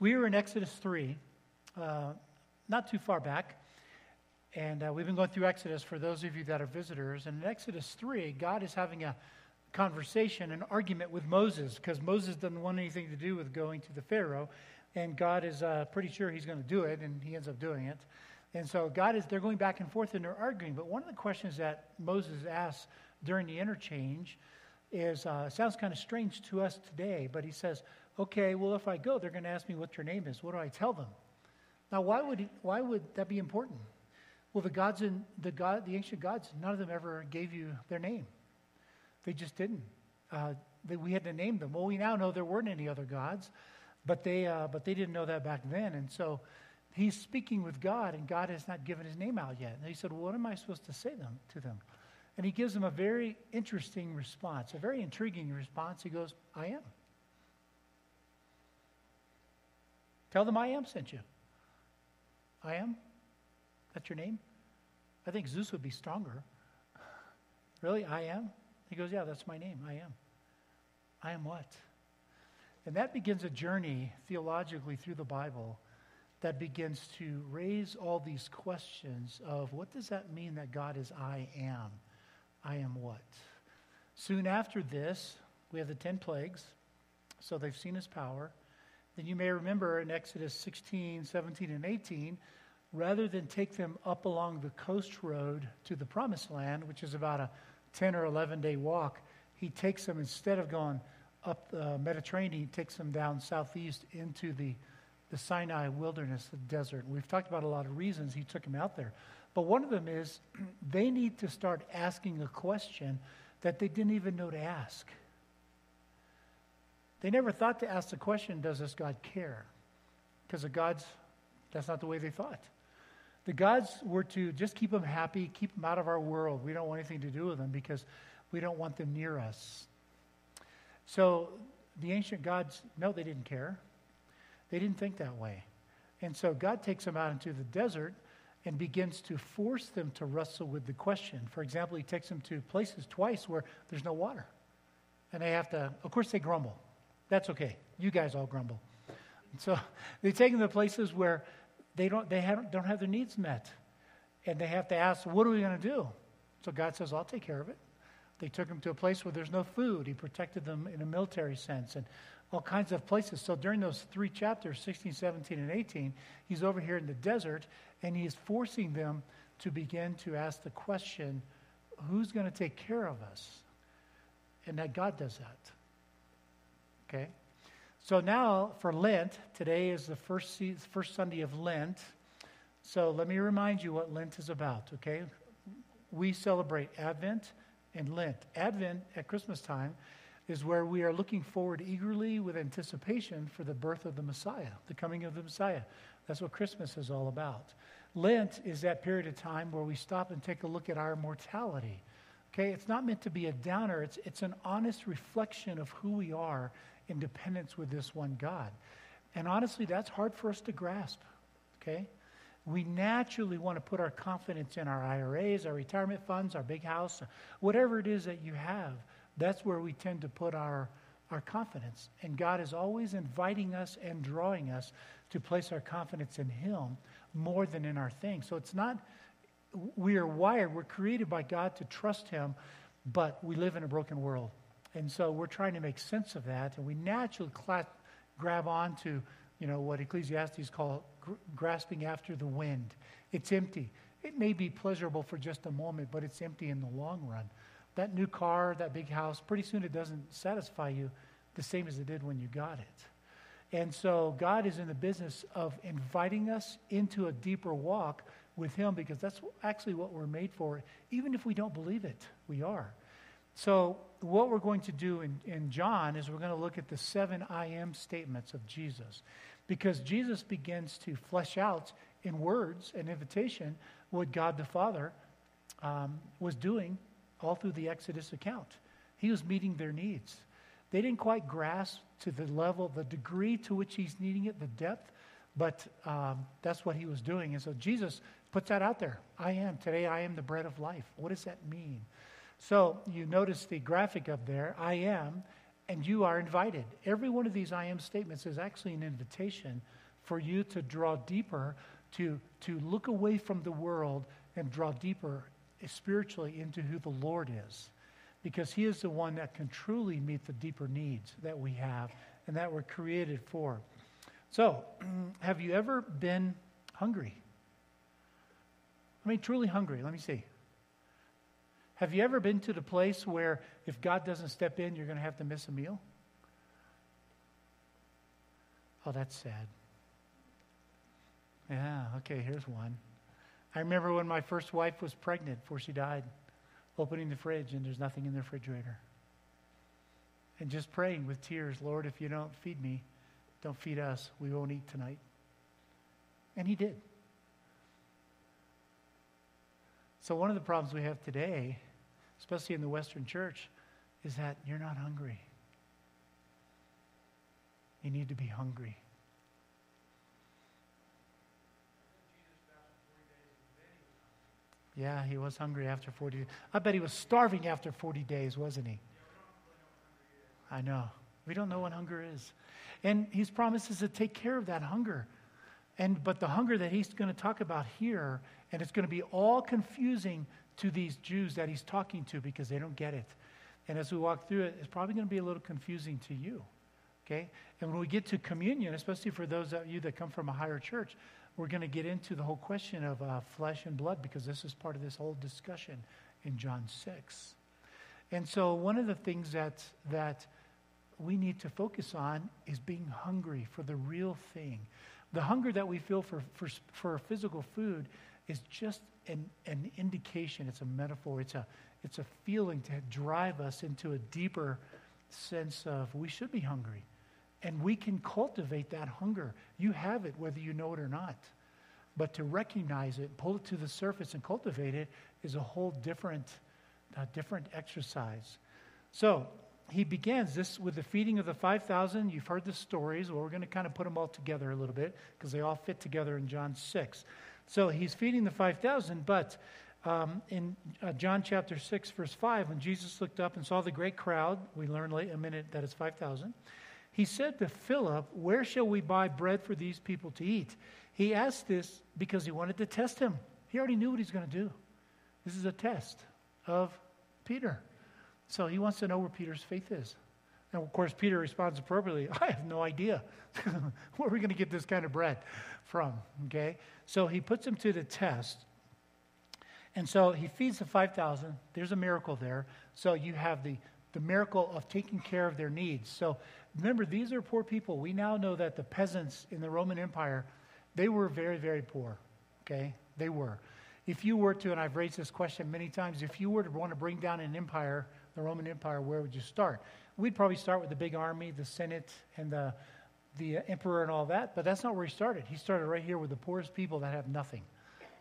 We were in Exodus 3, uh, not too far back. And uh, we've been going through Exodus for those of you that are visitors. And in Exodus 3, God is having a conversation, an argument with Moses, because Moses doesn't want anything to do with going to the Pharaoh. And God is uh, pretty sure he's going to do it, and he ends up doing it. And so God is, they're going back and forth and they're arguing. But one of the questions that Moses asks during the interchange is, uh, sounds kind of strange to us today, but he says, okay, well, if I go, they're going to ask me what your name is. What do I tell them? Now, why would, why would that be important? Well, the gods in the God, the ancient gods, none of them ever gave you their name. They just didn't. Uh, they, we had to name them. Well, we now know there weren't any other gods, but they, uh, but they didn't know that back then. And so he's speaking with God, and God has not given his name out yet. And he said, well, What am I supposed to say them, to them? And he gives them a very interesting response, a very intriguing response. He goes, I am. Tell them I am sent you. I am? That's your name? I think Zeus would be stronger. Really? I am? He goes, Yeah, that's my name. I am. I am what? And that begins a journey theologically through the Bible that begins to raise all these questions of what does that mean that God is I am? I am what? Soon after this, we have the 10 plagues. So they've seen his power. Then you may remember in Exodus 16, 17, and 18, rather than take them up along the coast road to the promised land, which is about a 10 or 11 day walk, he takes them, instead of going up the Mediterranean, he takes them down southeast into the, the Sinai wilderness, the desert. We've talked about a lot of reasons he took them out there. But one of them is they need to start asking a question that they didn't even know to ask. They never thought to ask the question, Does this God care? Because the gods, that's not the way they thought. The gods were to just keep them happy, keep them out of our world. We don't want anything to do with them because we don't want them near us. So the ancient gods, no, they didn't care. They didn't think that way. And so God takes them out into the desert and begins to force them to wrestle with the question. For example, he takes them to places twice where there's no water. And they have to, of course, they grumble. That's okay. You guys all grumble. So they take them to places where they don't, they have, don't have their needs met. And they have to ask, what are we going to do? So God says, I'll take care of it. They took him to a place where there's no food. He protected them in a military sense and all kinds of places. So during those three chapters, 16, 17, and 18, he's over here in the desert and he's forcing them to begin to ask the question, who's going to take care of us? And that God does that. Okay? So now for Lent, today is the first, first Sunday of Lent. So let me remind you what Lent is about, okay? We celebrate Advent and Lent. Advent at Christmas time is where we are looking forward eagerly with anticipation for the birth of the Messiah, the coming of the Messiah. That's what Christmas is all about. Lent is that period of time where we stop and take a look at our mortality. Okay, it's not meant to be a downer, it's, it's an honest reflection of who we are in dependence with this one God. And honestly, that's hard for us to grasp, okay? We naturally want to put our confidence in our IRAs, our retirement funds, our big house, whatever it is that you have. That's where we tend to put our, our confidence. And God is always inviting us and drawing us to place our confidence in Him more than in our things. So it's not, we are wired, we're created by God to trust Him, but we live in a broken world. And so we're trying to make sense of that, and we naturally cla- grab on to, you know, what Ecclesiastes call gr- grasping after the wind. It's empty. It may be pleasurable for just a moment, but it's empty in the long run. That new car, that big house, pretty soon it doesn't satisfy you the same as it did when you got it. And so God is in the business of inviting us into a deeper walk with Him because that's actually what we're made for. Even if we don't believe it, we are. So, what we're going to do in, in John is we're going to look at the seven I am statements of Jesus. Because Jesus begins to flesh out in words and invitation what God the Father um, was doing all through the Exodus account. He was meeting their needs. They didn't quite grasp to the level, the degree to which he's needing it, the depth, but um, that's what he was doing. And so Jesus puts that out there. I am. Today I am the bread of life. What does that mean? So you notice the graphic up there. I am and you are invited. Every one of these I am statements is actually an invitation for you to draw deeper, to, to look away from the world and draw deeper eh, spiritually into who the Lord is. Because He is the one that can truly meet the deeper needs that we have and that we're created for. So, have you ever been hungry? I mean, truly hungry. Let me see. Have you ever been to the place where if God doesn't step in, you're going to have to miss a meal? Oh, that's sad. Yeah, okay, here's one. I remember when my first wife was pregnant before she died, opening the fridge and there's nothing in the refrigerator. And just praying with tears, Lord, if you don't feed me, don't feed us, we won't eat tonight. And he did. So, one of the problems we have today, especially in the Western church, is that you're not hungry. You need to be hungry. Yeah, he was hungry after 40 I bet he was starving after 40 days, wasn't he? I know. We don't know what hunger is. And he's promises to take care of that hunger. And but the hunger that he's going to talk about here, and it's going to be all confusing to these Jews that he's talking to because they don't get it. And as we walk through it, it's probably going to be a little confusing to you. Okay? And when we get to communion, especially for those of you that come from a higher church, we're going to get into the whole question of uh, flesh and blood because this is part of this whole discussion in John 6. And so, one of the things that, that we need to focus on is being hungry for the real thing. The hunger that we feel for, for, for physical food is just an, an indication, it's a metaphor, it's a, it's a feeling to drive us into a deeper sense of we should be hungry. And we can cultivate that hunger. You have it whether you know it or not. But to recognize it, pull it to the surface and cultivate it is a whole different, a different exercise. So he begins this with the feeding of the 5,000. You've heard the stories. Well, we're going to kind of put them all together a little bit because they all fit together in John 6. So he's feeding the 5,000, but um, in uh, John chapter 6, verse 5, when Jesus looked up and saw the great crowd, we learn late a minute that it's 5,000. He said to Philip, Where shall we buy bread for these people to eat? He asked this because he wanted to test him. He already knew what he's going to do. This is a test of Peter. So he wants to know where Peter's faith is. And of course, Peter responds appropriately I have no idea. where are we going to get this kind of bread from? Okay? So he puts him to the test. And so he feeds the 5,000. There's a miracle there. So you have the, the miracle of taking care of their needs. So Remember, these are poor people. We now know that the peasants in the Roman Empire, they were very, very poor. Okay? They were. If you were to, and I've raised this question many times, if you were to want to bring down an empire, the Roman Empire, where would you start? We'd probably start with the big army, the Senate, and the, the emperor and all that, but that's not where he started. He started right here with the poorest people that have nothing.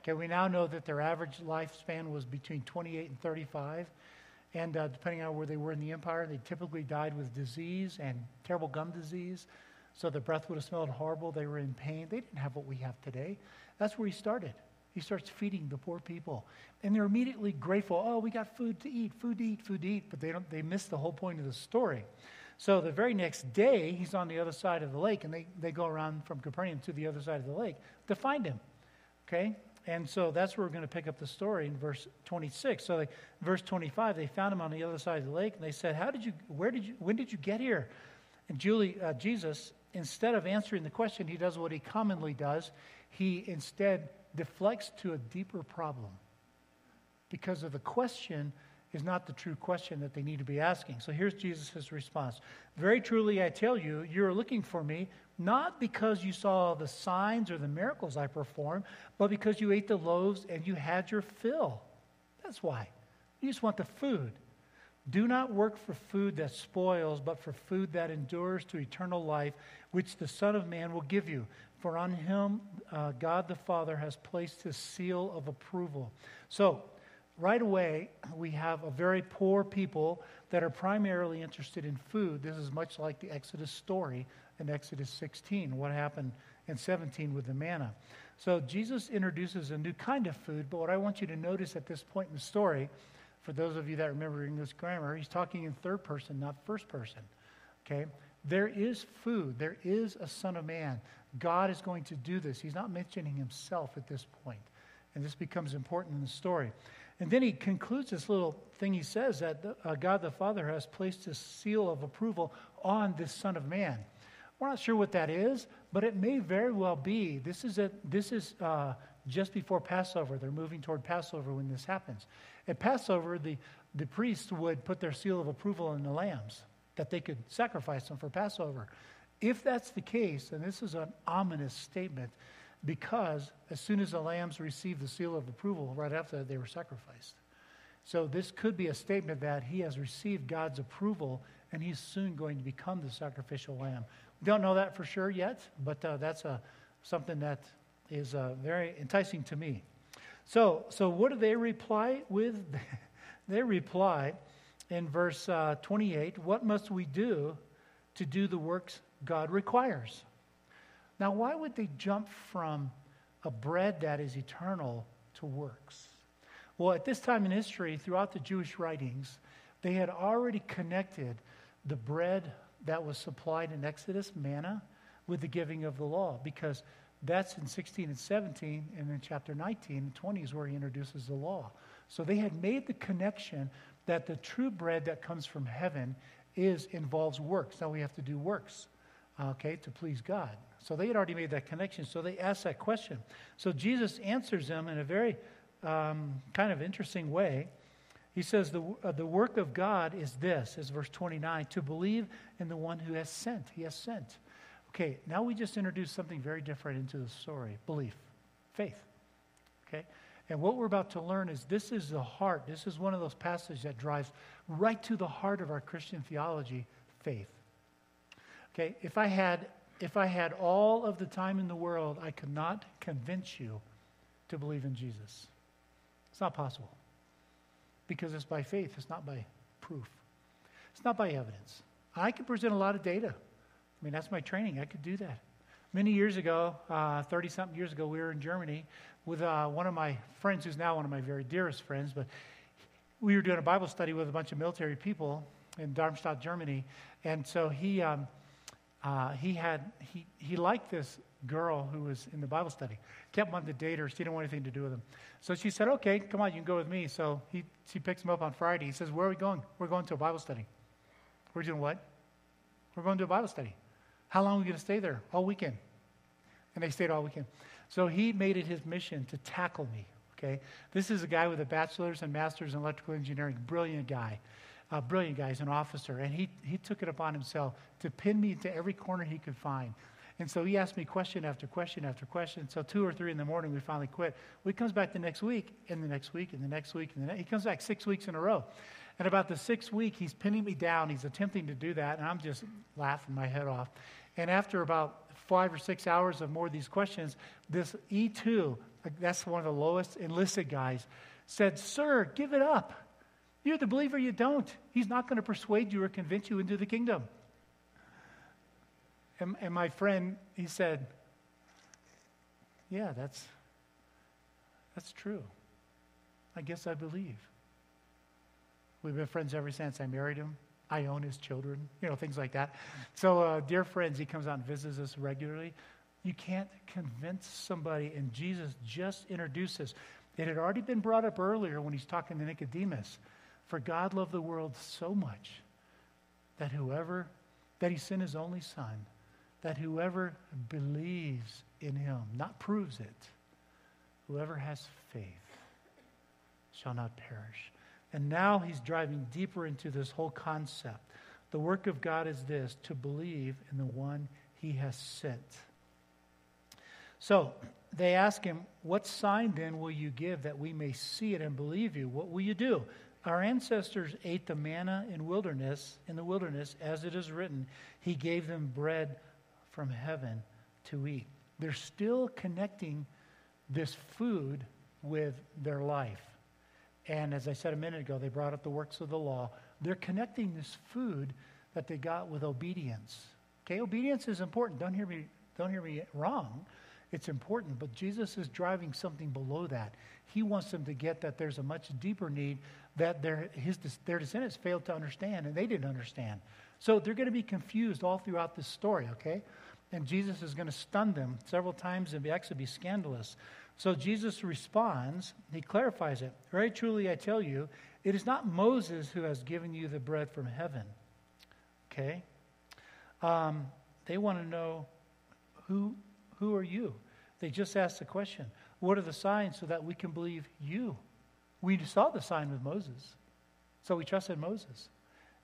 Okay, we now know that their average lifespan was between 28 and 35. And uh, depending on where they were in the empire, they typically died with disease and terrible gum disease. So their breath would have smelled horrible. They were in pain. They didn't have what we have today. That's where he started. He starts feeding the poor people. And they're immediately grateful. Oh, we got food to eat, food to eat, food to eat. But they, don't, they miss the whole point of the story. So the very next day, he's on the other side of the lake, and they, they go around from Capernaum to the other side of the lake to find him. Okay? And so that's where we're going to pick up the story in verse 26. So, they, verse 25, they found him on the other side of the lake, and they said, "How did you? Where did you? When did you get here?" And Julie, uh, Jesus, instead of answering the question, he does what he commonly does. He instead deflects to a deeper problem because of the question is not the true question that they need to be asking. So here's Jesus' response Very truly, I tell you, you're looking for me not because you saw the signs or the miracles I performed, but because you ate the loaves and you had your fill. That's why. You just want the food. Do not work for food that spoils, but for food that endures to eternal life, which the Son of Man will give you. For on him uh, God the Father has placed his seal of approval. So, right away, we have a very poor people that are primarily interested in food. This is much like the Exodus story in Exodus 16, what happened in 17 with the manna. So Jesus introduces a new kind of food, but what I want you to notice at this point in the story, for those of you that remember English grammar, he's talking in third person, not first person. Okay? There is food. There is a Son of Man. God is going to do this. He's not mentioning himself at this point. And this becomes important in the story. And then he concludes this little thing he says that uh, God the Father has placed his seal of approval on this Son of Man. We're not sure what that is, but it may very well be. This is, a, this is uh, just before Passover. They're moving toward Passover when this happens. At Passover, the, the priests would put their seal of approval on the lambs that they could sacrifice them for Passover. If that's the case, and this is an ominous statement, because as soon as the lambs received the seal of approval, right after they were sacrificed. So this could be a statement that he has received God's approval and he's soon going to become the sacrificial lamb. We don't know that for sure yet, but uh, that's a, something that is uh, very enticing to me. So, so what do they reply with? they reply in verse uh, 28 What must we do to do the works God requires? Now, why would they jump from a bread that is eternal to works? Well, at this time in history, throughout the Jewish writings, they had already connected the bread that was supplied in Exodus, manna, with the giving of the law, because that's in 16 and 17, and in chapter 19 and 20 is where he introduces the law. So they had made the connection that the true bread that comes from heaven is involves works. Now we have to do works, okay, to please God. So they had already made that connection. So they asked that question. So Jesus answers them in a very um, kind of interesting way. He says, the, uh, the work of God is this, is verse 29, to believe in the one who has sent. He has sent. Okay, now we just introduced something very different into the story belief, faith. Okay? And what we're about to learn is this is the heart. This is one of those passages that drives right to the heart of our Christian theology faith. Okay, if I had if I had all of the time in the world, I could not convince you to believe in Jesus. It's not possible. Because it's by faith, it's not by proof. It's not by evidence. I could present a lot of data. I mean, that's my training. I could do that. Many years ago, 30 uh, something years ago, we were in Germany with uh, one of my friends, who's now one of my very dearest friends, but we were doing a Bible study with a bunch of military people in Darmstadt, Germany. And so he, um, uh, he, had, he, he liked this girl who was in the Bible study. Kept wanting to date her. She didn't want anything to do with him. So she said, okay, come on, you can go with me. So he, she picks him up on Friday. He says, where are we going? We're going to a Bible study. We're doing what? We're going to a Bible study. How long are we going to stay there? All weekend. And they stayed all weekend. So he made it his mission to tackle me. Okay, this is a guy with a bachelor's and master's in electrical engineering, brilliant guy, uh, brilliant guy. He's an officer, and he he took it upon himself to pin me to every corner he could find. And so he asked me question after question after question. So two or three in the morning, we finally quit. Well, he comes back the next week, and the next week, and the next week, and the next. He comes back six weeks in a row. And about the sixth week, he's pinning me down. He's attempting to do that, and I'm just laughing my head off. And after about five or six hours of more of these questions, this E2, that's one of the lowest enlisted guys, said, Sir, give it up. You're the believer, you don't. He's not going to persuade you or convince you into the kingdom. And, and my friend, he said, Yeah, that's, that's true. I guess I believe. We've been friends ever since I married him. I own his children, you know, things like that. So, uh, dear friends, he comes out and visits us regularly. You can't convince somebody, and Jesus just introduces. It had already been brought up earlier when he's talking to Nicodemus. For God loved the world so much that whoever, that he sent his only son, that whoever believes in him, not proves it, whoever has faith shall not perish, and now he's driving deeper into this whole concept. The work of God is this to believe in the one he has sent. So they ask him, What sign then will you give that we may see it and believe you? What will you do? Our ancestors ate the manna in wilderness, in the wilderness, as it is written, He gave them bread from heaven to eat. They're still connecting this food with their life. And as I said a minute ago, they brought up the works of the law. They're connecting this food that they got with obedience. Okay, obedience is important. Don't hear me, don't hear me wrong. It's important, but Jesus is driving something below that. He wants them to get that there's a much deeper need that their, his, their descendants failed to understand, and they didn't understand. So they're going to be confused all throughout this story, okay? And Jesus is going to stun them several times and be, actually be scandalous. So Jesus responds, he clarifies it. Very truly, I tell you, it is not Moses who has given you the bread from heaven. Okay? Um, they want to know who, who are you? They just asked the question What are the signs so that we can believe you? We saw the sign with Moses, so we trusted Moses.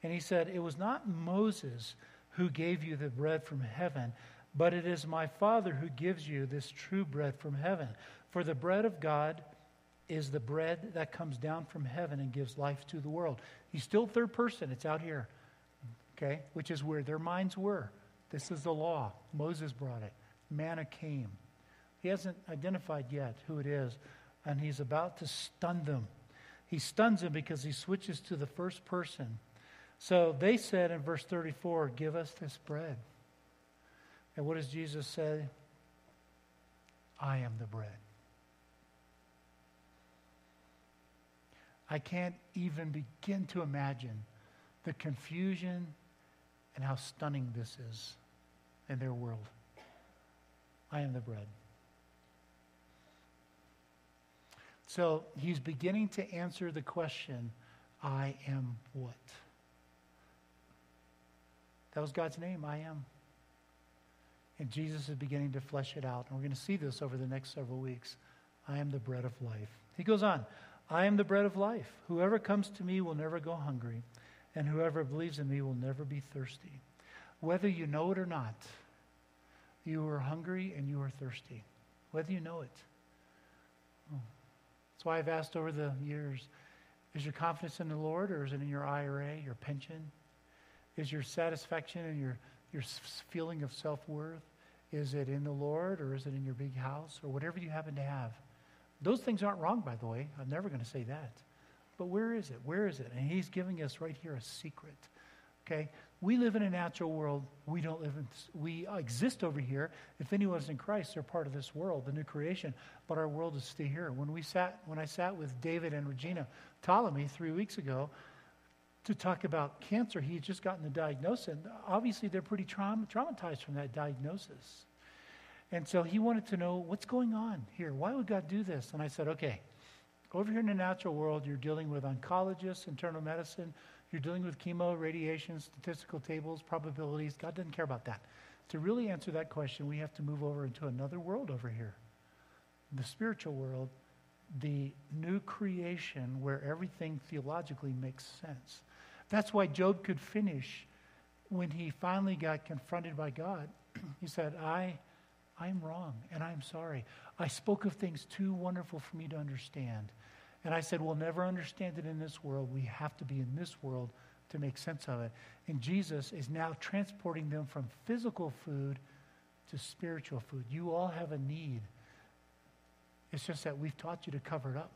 And he said, It was not Moses who gave you the bread from heaven, but it is my Father who gives you this true bread from heaven. For the bread of God is the bread that comes down from heaven and gives life to the world. He's still third person, it's out here, okay, which is where their minds were. This is the law. Moses brought it, manna came. He hasn't identified yet who it is, and he's about to stun them. He stuns them because he switches to the first person. So they said in verse 34, Give us this bread. And what does Jesus say? I am the bread. I can't even begin to imagine the confusion and how stunning this is in their world. I am the bread. So he's beginning to answer the question I am what? That was God's name, I am. And Jesus is beginning to flesh it out. And we're going to see this over the next several weeks. I am the bread of life. He goes on I am the bread of life. Whoever comes to me will never go hungry, and whoever believes in me will never be thirsty. Whether you know it or not, you are hungry and you are thirsty, whether you know it. Oh. That's why I've asked over the years is your confidence in the Lord or is it in your IRA, your pension? Is your satisfaction and your, your feeling of self worth? Is it in the Lord or is it in your big house or whatever you happen to have? Those things aren't wrong, by the way. I'm never going to say that. But where is it? Where is it? And he's giving us right here a secret. Okay? We live in a natural world. We don't live in, we exist over here. If anyone's in Christ, they're part of this world, the new creation. But our world is still here. When we sat, when I sat with David and Regina Ptolemy three weeks ago to talk about cancer, he had just gotten the diagnosis. And obviously, they're pretty traum- traumatized from that diagnosis. And so he wanted to know what's going on here. Why would God do this? And I said, okay, over here in the natural world, you're dealing with oncologists, internal medicine, you're dealing with chemo, radiation, statistical tables, probabilities. God doesn't care about that. To really answer that question, we have to move over into another world over here the spiritual world, the new creation where everything theologically makes sense. That's why Job could finish when he finally got confronted by God. he said, I, I'm wrong and I'm sorry. I spoke of things too wonderful for me to understand. And I said, We'll never understand it in this world. We have to be in this world to make sense of it. And Jesus is now transporting them from physical food to spiritual food. You all have a need. It's just that we've taught you to cover it up,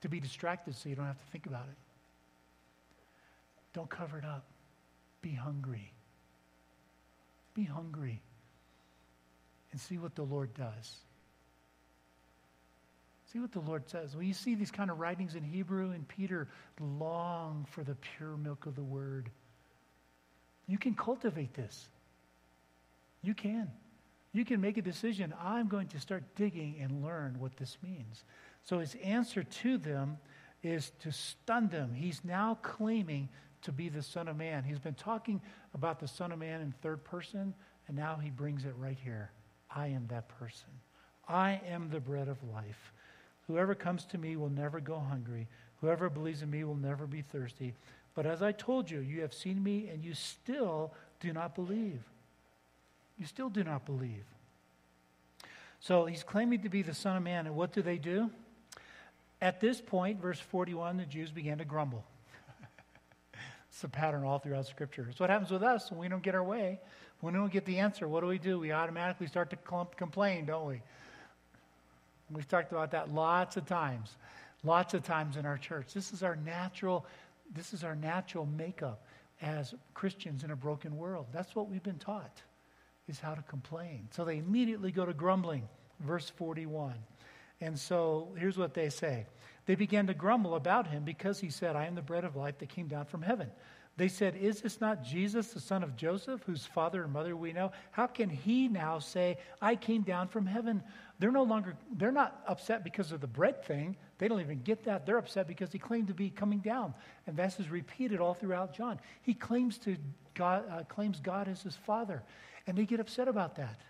to be distracted so you don't have to think about it. Don't cover it up. Be hungry. Be hungry and see what the Lord does. See what the Lord says. When you see these kind of writings in Hebrew and Peter long for the pure milk of the word, you can cultivate this. You can. You can make a decision. I'm going to start digging and learn what this means. So his answer to them is to stun them. He's now claiming to be the Son of Man. He's been talking about the Son of Man in third person, and now he brings it right here. I am that person. I am the bread of life. Whoever comes to me will never go hungry. Whoever believes in me will never be thirsty. But as I told you, you have seen me and you still do not believe. You still do not believe. So he's claiming to be the Son of Man. And what do they do? At this point, verse 41, the Jews began to grumble. It's a pattern all throughout Scripture. It's what happens with us when we don't get our way. When we don't get the answer, what do we do? We automatically start to clump, complain, don't we? We've talked about that lots of times, lots of times in our church. This is our natural, this is our natural makeup as Christians in a broken world. That's what we've been taught, is how to complain. So they immediately go to grumbling, verse 41. And so here's what they say. They began to grumble about him because he said, I am the bread of life that came down from heaven. They said, Is this not Jesus, the son of Joseph, whose father and mother we know? How can he now say, I came down from heaven? They're no longer, they're not upset because of the bread thing. They don't even get that. They're upset because he claimed to be coming down. And this is repeated all throughout John. He claims, to God, uh, claims God as his father. And they get upset about that.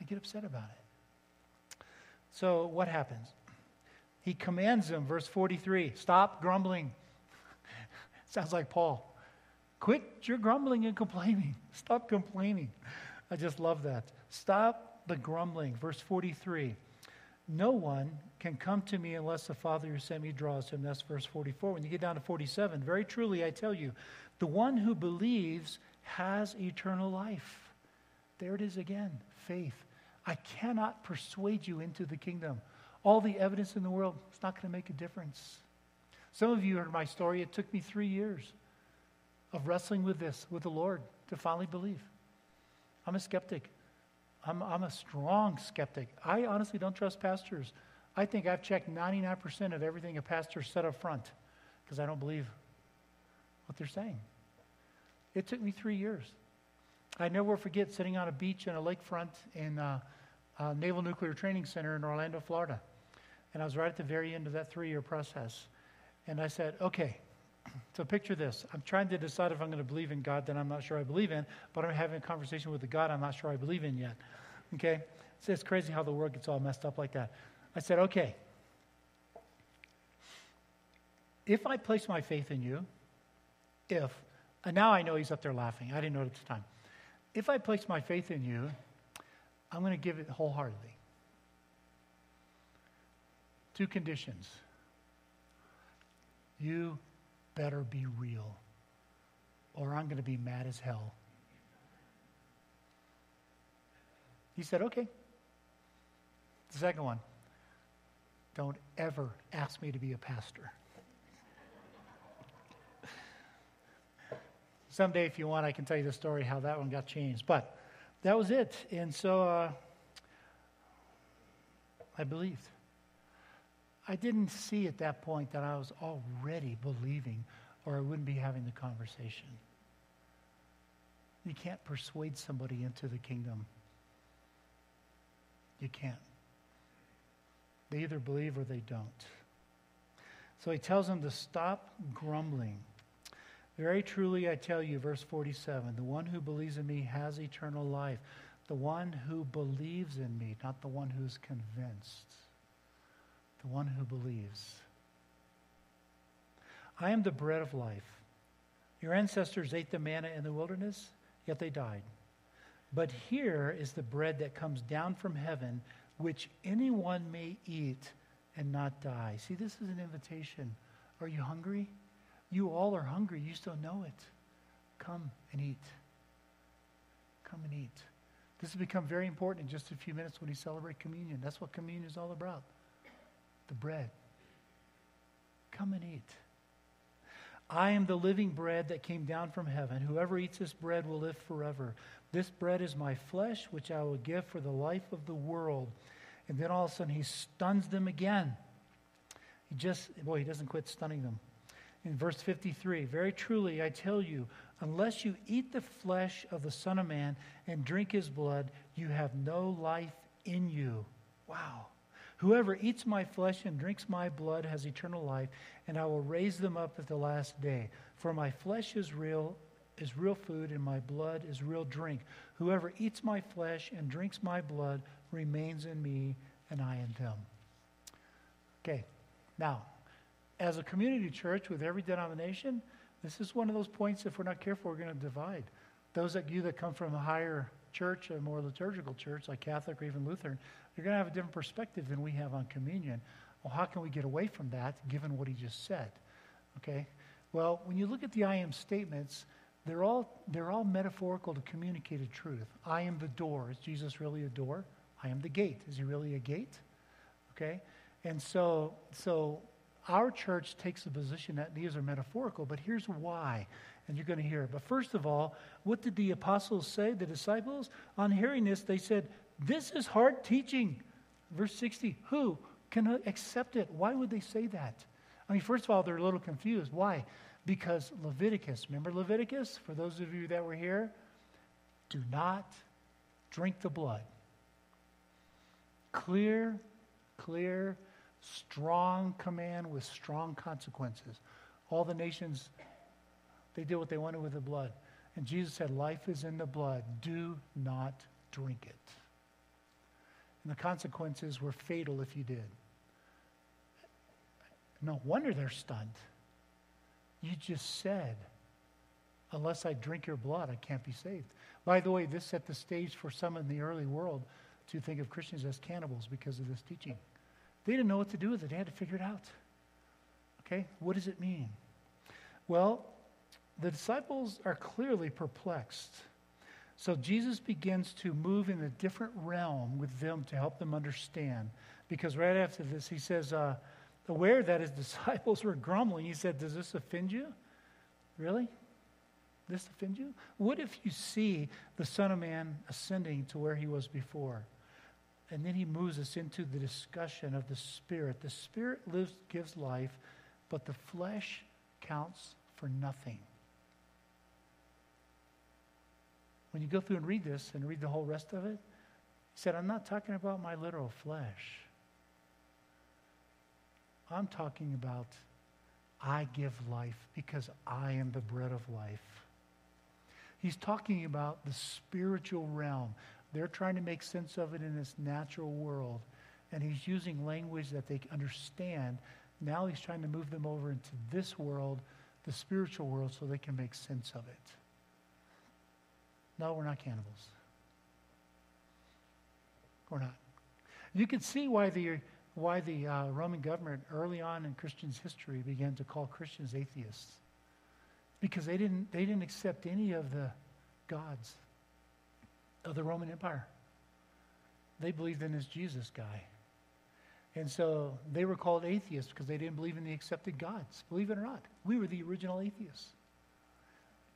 They get upset about it. So what happens? He commands them, verse 43, stop grumbling. Sounds like Paul. Quit your grumbling and complaining. Stop complaining. I just love that. Stop the grumbling. Verse 43. No one can come to me unless the Father who sent me draws him. That's verse 44. When you get down to 47, very truly I tell you, the one who believes has eternal life. There it is again faith. I cannot persuade you into the kingdom. All the evidence in the world, it's not going to make a difference. Some of you heard my story. It took me three years of wrestling with this, with the Lord, to finally believe. I'm a skeptic. I'm, I'm a strong skeptic. I honestly don't trust pastors. I think I've checked 99% of everything a pastor said up front because I don't believe what they're saying. It took me three years. I never forget sitting on a beach in a lakefront in uh, uh, Naval Nuclear Training Center in Orlando, Florida. And I was right at the very end of that three year process. And I said, okay, so picture this. I'm trying to decide if I'm going to believe in God that I'm not sure I believe in, but I'm having a conversation with the God I'm not sure I believe in yet. Okay? So it's crazy how the world gets all messed up like that. I said, okay, if I place my faith in you, if, and now I know he's up there laughing. I didn't know it at the time. If I place my faith in you, I'm going to give it wholeheartedly. Two conditions you better be real, or I'm going to be mad as hell. He said, Okay. The second one, don't ever ask me to be a pastor. Someday, if you want, I can tell you the story how that one got changed. But that was it. And so uh, I believed. I didn't see at that point that I was already believing or I wouldn't be having the conversation. You can't persuade somebody into the kingdom. You can't. They either believe or they don't. So he tells them to stop grumbling. Very truly, I tell you, verse 47 the one who believes in me has eternal life. The one who believes in me, not the one who's convinced the one who believes. I am the bread of life. Your ancestors ate the manna in the wilderness, yet they died. But here is the bread that comes down from heaven, which anyone may eat and not die. See, this is an invitation. Are you hungry? You all are hungry. You still know it. Come and eat. Come and eat. This has become very important in just a few minutes when we celebrate communion. That's what communion is all about the bread. Come and eat. I am the living bread that came down from heaven. Whoever eats this bread will live forever. This bread is my flesh, which I will give for the life of the world. And then all of a sudden, he stuns them again. He just, boy, he doesn't quit stunning them. In verse 53, very truly, I tell you, unless you eat the flesh of the Son of Man and drink his blood, you have no life in you. Wow. Whoever eats my flesh and drinks my blood has eternal life, and I will raise them up at the last day. For my flesh is real is real food and my blood is real drink. Whoever eats my flesh and drinks my blood remains in me and I in them. Okay. Now, as a community church with every denomination, this is one of those points if we're not careful we're going to divide. Those of you that come from a higher church, a more liturgical church like Catholic or even Lutheran, you're going to have a different perspective than we have on communion. Well, how can we get away from that given what he just said? Okay? Well, when you look at the I am statements, they're all, they're all metaphorical to communicate a truth. I am the door. Is Jesus really a door? I am the gate. Is he really a gate? Okay? And so, so our church takes the position that these are metaphorical, but here's why. And you're going to hear it. But first of all, what did the apostles say, the disciples? On hearing this, they said, this is hard teaching. Verse 60 Who can accept it? Why would they say that? I mean, first of all, they're a little confused. Why? Because Leviticus, remember Leviticus? For those of you that were here, do not drink the blood. Clear, clear, strong command with strong consequences. All the nations, they did what they wanted with the blood. And Jesus said, Life is in the blood. Do not drink it. And the consequences were fatal if you did. No wonder they're stunned. You just said, unless I drink your blood, I can't be saved. By the way, this set the stage for some in the early world to think of Christians as cannibals because of this teaching. They didn't know what to do with it, they had to figure it out. Okay, what does it mean? Well, the disciples are clearly perplexed. So Jesus begins to move in a different realm with them to help them understand. Because right after this, he says, uh, aware that his disciples were grumbling, he said, Does this offend you? Really? This offend you? What if you see the Son of Man ascending to where he was before? And then he moves us into the discussion of the Spirit. The Spirit lives, gives life, but the flesh counts for nothing. When you go through and read this and read the whole rest of it, he said, I'm not talking about my literal flesh. I'm talking about I give life because I am the bread of life. He's talking about the spiritual realm. They're trying to make sense of it in this natural world. And he's using language that they understand. Now he's trying to move them over into this world, the spiritual world, so they can make sense of it. No, we're not cannibals. We're not. You can see why the why the uh, Roman government early on in Christians' history began to call Christians atheists. Because they didn't, they didn't accept any of the gods of the Roman Empire. They believed in this Jesus guy. And so they were called atheists because they didn't believe in the accepted gods. Believe it or not, we were the original atheists.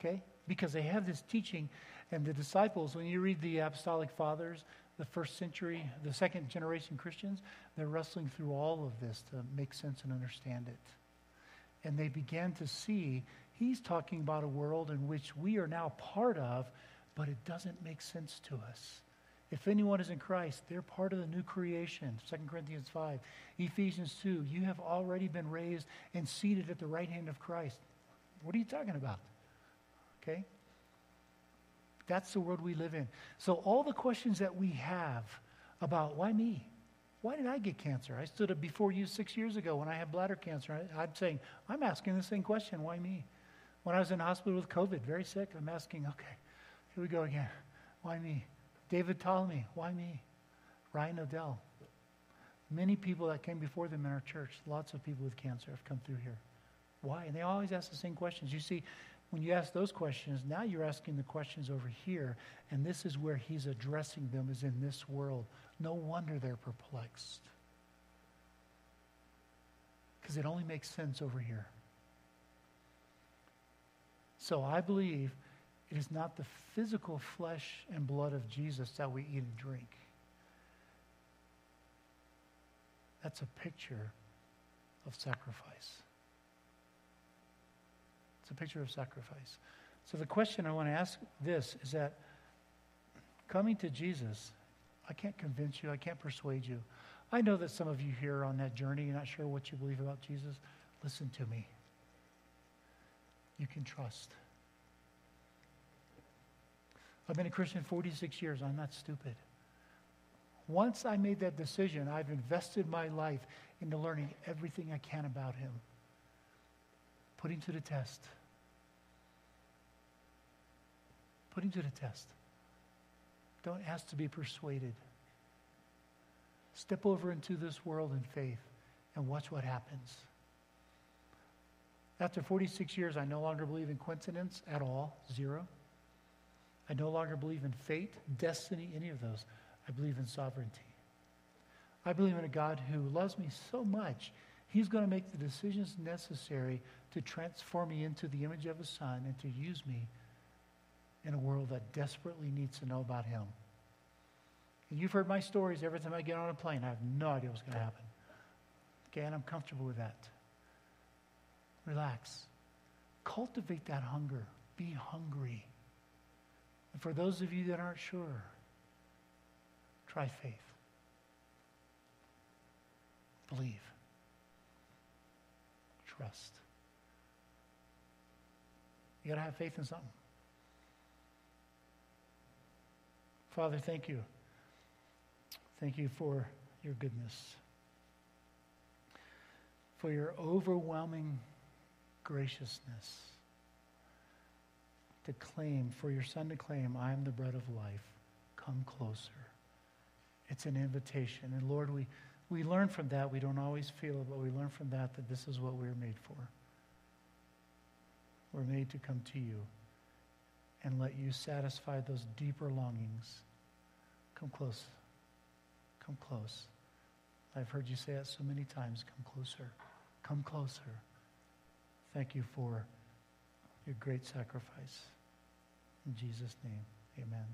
Okay? Because they have this teaching, and the disciples, when you read the apostolic fathers, the first century, the second generation Christians, they're wrestling through all of this to make sense and understand it. And they began to see he's talking about a world in which we are now part of, but it doesn't make sense to us. If anyone is in Christ, they're part of the new creation. 2 Corinthians 5. Ephesians 2. You have already been raised and seated at the right hand of Christ. What are you talking about? Okay? That's the world we live in. So, all the questions that we have about why me? Why did I get cancer? I stood up before you six years ago when I had bladder cancer. I, am saying, I'm asking the same question why me? When I was in hospital with COVID, very sick, I'm asking, okay, here we go again. Why me? David Ptolemy, why me? Ryan Odell. Many people that came before them in our church, lots of people with cancer have come through here. Why? And they always ask the same questions. You see, when you ask those questions, now you're asking the questions over here, and this is where he's addressing them, is in this world. No wonder they're perplexed. Because it only makes sense over here. So I believe it is not the physical flesh and blood of Jesus that we eat and drink. That's a picture of sacrifice It's a picture of sacrifice. So the question I want to ask this is that coming to Jesus, I can't convince you, I can't persuade you. I know that some of you here are on that journey, you're not sure what you believe about Jesus. Listen to me. You can trust. I've been a Christian 46 years. I'm not stupid. Once I made that decision, I've invested my life into learning everything I can about him, putting to the test. Put him to the test. Don't ask to be persuaded. Step over into this world in faith and watch what happens. After 46 years, I no longer believe in coincidence at all, zero. I no longer believe in fate, destiny, any of those. I believe in sovereignty. I believe in a God who loves me so much, he's going to make the decisions necessary to transform me into the image of his son and to use me in a world that desperately needs to know about him. And you've heard my stories every time I get on a plane. I have no idea what's going to happen. Okay, and I'm comfortable with that. Relax. cultivate that hunger. Be hungry. And for those of you that aren't sure, try faith. Believe. Trust. You got to have faith in something. Father, thank you. Thank you for your goodness, for your overwhelming graciousness to claim, for your son to claim, I am the bread of life. Come closer. It's an invitation. And Lord, we, we learn from that. We don't always feel it, but we learn from that that this is what we're made for. We're made to come to you and let you satisfy those deeper longings. Come close. Come close. I've heard you say it so many times. Come closer. Come closer. Thank you for your great sacrifice. In Jesus' name, amen.